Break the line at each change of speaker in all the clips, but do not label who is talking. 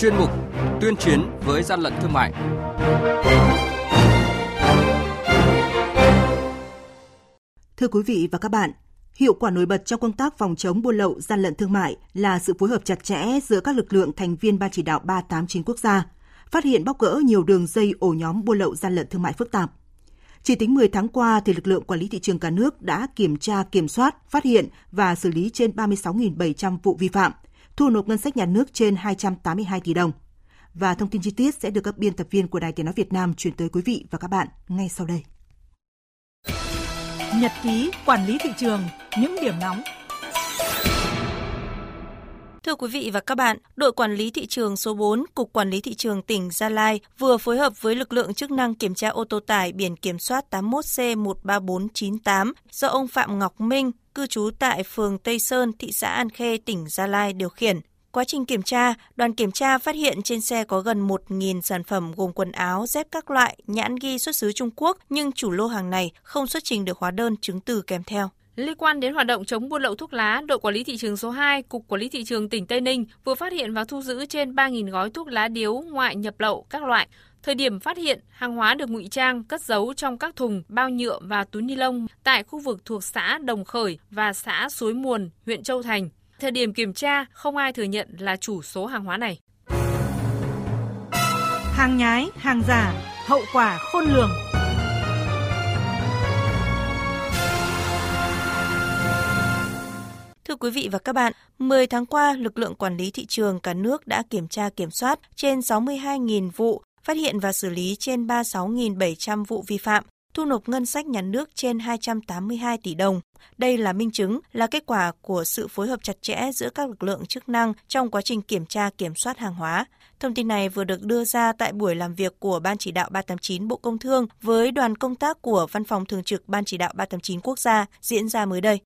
chuyên mục Tuyên chiến với gian lận thương mại.
Thưa quý vị và các bạn, hiệu quả nổi bật trong công tác phòng chống buôn lậu gian lận thương mại là sự phối hợp chặt chẽ giữa các lực lượng thành viên Ban chỉ đạo 389 quốc gia, phát hiện bóc gỡ nhiều đường dây ổ nhóm buôn lậu gian lận thương mại phức tạp. Chỉ tính 10 tháng qua, thì lực lượng quản lý thị trường cả nước đã kiểm tra, kiểm soát, phát hiện và xử lý trên 36.700 vụ vi phạm, thu nộp ngân sách nhà nước trên 282 tỷ đồng. Và thông tin chi tiết sẽ được các biên tập viên của Đài Tiếng Nói Việt Nam chuyển tới quý vị và các bạn ngay sau đây.
Nhật ký quản lý thị trường, những điểm nóng
Thưa quý vị và các bạn, đội quản lý thị trường số 4, Cục Quản lý Thị trường tỉnh Gia Lai vừa phối hợp với lực lượng chức năng kiểm tra ô tô tải biển kiểm soát 81C13498 do ông Phạm Ngọc Minh, cư trú tại phường Tây Sơn, thị xã An Khê, tỉnh Gia Lai điều khiển. Quá trình kiểm tra, đoàn kiểm tra phát hiện trên xe có gần 1.000 sản phẩm gồm quần áo, dép các loại, nhãn ghi xuất xứ Trung Quốc, nhưng chủ lô hàng này không xuất trình được hóa đơn chứng từ kèm theo.
Liên quan đến hoạt động chống buôn lậu thuốc lá, đội quản lý thị trường số 2, Cục Quản lý thị trường tỉnh Tây Ninh vừa phát hiện và thu giữ trên 3.000 gói thuốc lá điếu ngoại nhập lậu các loại. Thời điểm phát hiện, hàng hóa được ngụy trang, cất giấu trong các thùng, bao nhựa và túi ni lông tại khu vực thuộc xã Đồng Khởi và xã Suối Muồn, huyện Châu Thành. Thời điểm kiểm tra, không ai thừa nhận là chủ số hàng hóa này.
Hàng nhái, hàng giả, hậu quả khôn lường.
Quý vị và các bạn, 10 tháng qua, lực lượng quản lý thị trường cả nước đã kiểm tra kiểm soát trên 62.000 vụ, phát hiện và xử lý trên 36.700 vụ vi phạm, thu nộp ngân sách nhà nước trên 282 tỷ đồng. Đây là minh chứng, là kết quả của sự phối hợp chặt chẽ giữa các lực lượng chức năng trong quá trình kiểm tra kiểm soát hàng hóa. Thông tin này vừa được đưa ra tại buổi làm việc của Ban chỉ đạo 389 Bộ Công Thương với đoàn công tác của Văn phòng Thường trực Ban chỉ đạo 389 Quốc gia diễn ra mới đây.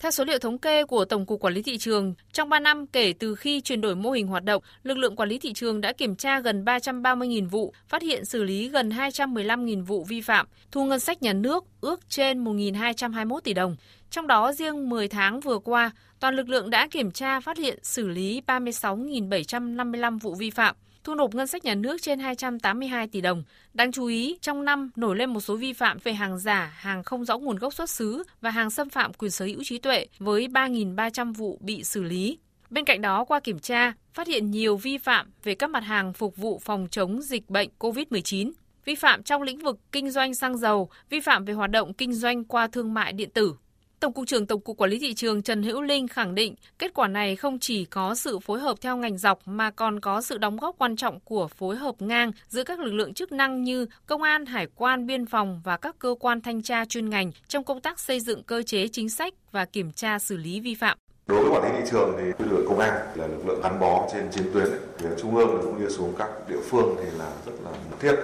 Theo số liệu thống kê của Tổng cục Quản lý thị trường, trong 3 năm kể từ khi chuyển đổi mô hình hoạt động, lực lượng quản lý thị trường đã kiểm tra gần 330.000 vụ, phát hiện xử lý gần 215.000 vụ vi phạm, thu ngân sách nhà nước ước trên 1.221 tỷ đồng. Trong đó riêng 10 tháng vừa qua, toàn lực lượng đã kiểm tra phát hiện xử lý 36.755 vụ vi phạm, thu nộp ngân sách nhà nước trên 282 tỷ đồng. Đáng chú ý, trong năm nổi lên một số vi phạm về hàng giả, hàng không rõ nguồn gốc xuất xứ và hàng xâm phạm quyền sở hữu trí tuệ với 3.300 vụ bị xử lý. Bên cạnh đó, qua kiểm tra, phát hiện nhiều vi phạm về các mặt hàng phục vụ phòng chống dịch bệnh COVID-19, vi phạm trong lĩnh vực kinh doanh xăng dầu, vi phạm về hoạt động kinh doanh qua thương mại điện tử. Tổng cục trưởng Tổng cục Quản lý thị trường Trần Hữu Linh khẳng định kết quả này không chỉ có sự phối hợp theo ngành dọc mà còn có sự đóng góp quan trọng của phối hợp ngang giữa các lực lượng chức năng như công an, hải quan, biên phòng và các cơ quan thanh tra chuyên ngành trong công tác xây dựng cơ chế chính sách và kiểm tra xử lý vi phạm.
Đối với quản lý thị trường thì lực lượng công an là lực lượng gắn bó trên chiến tuyến, từ trung ương cũng như xuống các địa phương thì là rất là thiết.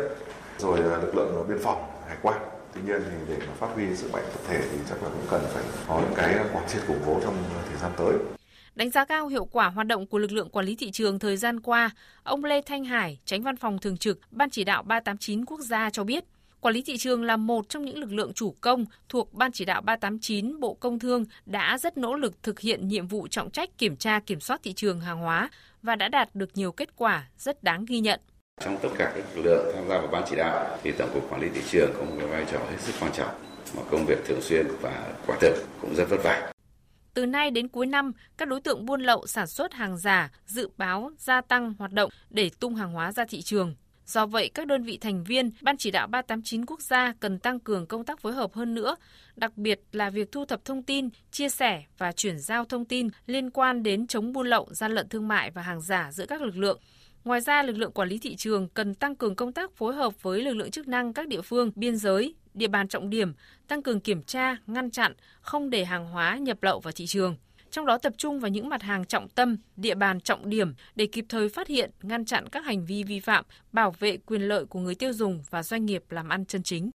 Rồi à, lực lượng biên phòng, hải quan tuy nhiên thì để mà phát huy sức mạnh tập thể thì chắc là cũng cần phải có những cái quán triệt củng cố trong thời gian tới
Đánh giá cao hiệu quả hoạt động của lực lượng quản lý thị trường thời gian qua, ông Lê Thanh Hải, tránh văn phòng thường trực Ban chỉ đạo 389 quốc gia cho biết, quản lý thị trường là một trong những lực lượng chủ công thuộc Ban chỉ đạo 389 Bộ Công Thương đã rất nỗ lực thực hiện nhiệm vụ trọng trách kiểm tra kiểm soát thị trường hàng hóa và đã đạt được nhiều kết quả rất đáng ghi nhận.
Trong tất cả các lực lượng tham gia vào ban chỉ đạo thì Tổng cục Quản lý thị trường có một cái vai trò hết sức quan trọng mà công việc thường xuyên và quả thực cũng rất vất vả.
Từ nay đến cuối năm, các đối tượng buôn lậu sản xuất hàng giả dự báo gia tăng hoạt động để tung hàng hóa ra thị trường. Do vậy, các đơn vị thành viên Ban chỉ đạo 389 quốc gia cần tăng cường công tác phối hợp hơn nữa, đặc biệt là việc thu thập thông tin, chia sẻ và chuyển giao thông tin liên quan đến chống buôn lậu, gian lận thương mại và hàng giả giữa các lực lượng Ngoài ra, lực lượng quản lý thị trường cần tăng cường công tác phối hợp với lực lượng chức năng các địa phương, biên giới, địa bàn trọng điểm, tăng cường kiểm tra, ngăn chặn, không để hàng hóa nhập lậu vào thị trường. Trong đó tập trung vào những mặt hàng trọng tâm, địa bàn trọng điểm để kịp thời phát hiện, ngăn chặn các hành vi vi phạm, bảo vệ quyền lợi của người tiêu dùng và doanh nghiệp làm ăn chân chính.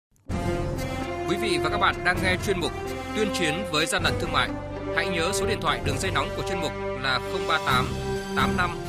Quý vị và các bạn đang nghe chuyên mục Tuyên chiến với gian lận thương mại. Hãy nhớ số điện thoại đường dây nóng của chuyên mục là 038 85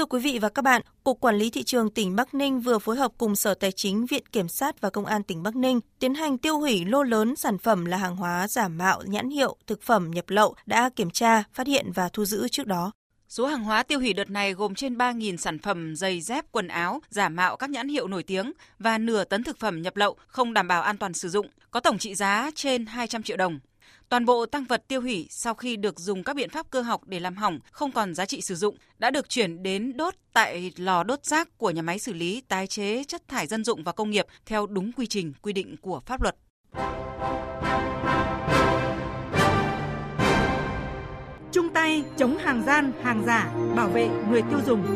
Thưa quý vị và các bạn, Cục Quản lý Thị trường tỉnh Bắc Ninh vừa phối hợp cùng Sở Tài chính, Viện Kiểm sát và Công an tỉnh Bắc Ninh tiến hành tiêu hủy lô lớn sản phẩm là hàng hóa giả mạo nhãn hiệu, thực phẩm nhập lậu đã kiểm tra, phát hiện và thu giữ trước đó.
Số hàng hóa tiêu hủy đợt này gồm trên 3.000 sản phẩm giày dép, quần áo, giả mạo các nhãn hiệu nổi tiếng và nửa tấn thực phẩm nhập lậu không đảm bảo an toàn sử dụng, có tổng trị giá trên 200 triệu đồng. Toàn bộ tăng vật tiêu hủy sau khi được dùng các biện pháp cơ học để làm hỏng không còn giá trị sử dụng đã được chuyển đến đốt tại lò đốt rác của nhà máy xử lý tái chế chất thải dân dụng và công nghiệp theo đúng quy trình quy định của pháp luật.
Chung tay chống hàng gian, hàng giả, bảo vệ người tiêu dùng.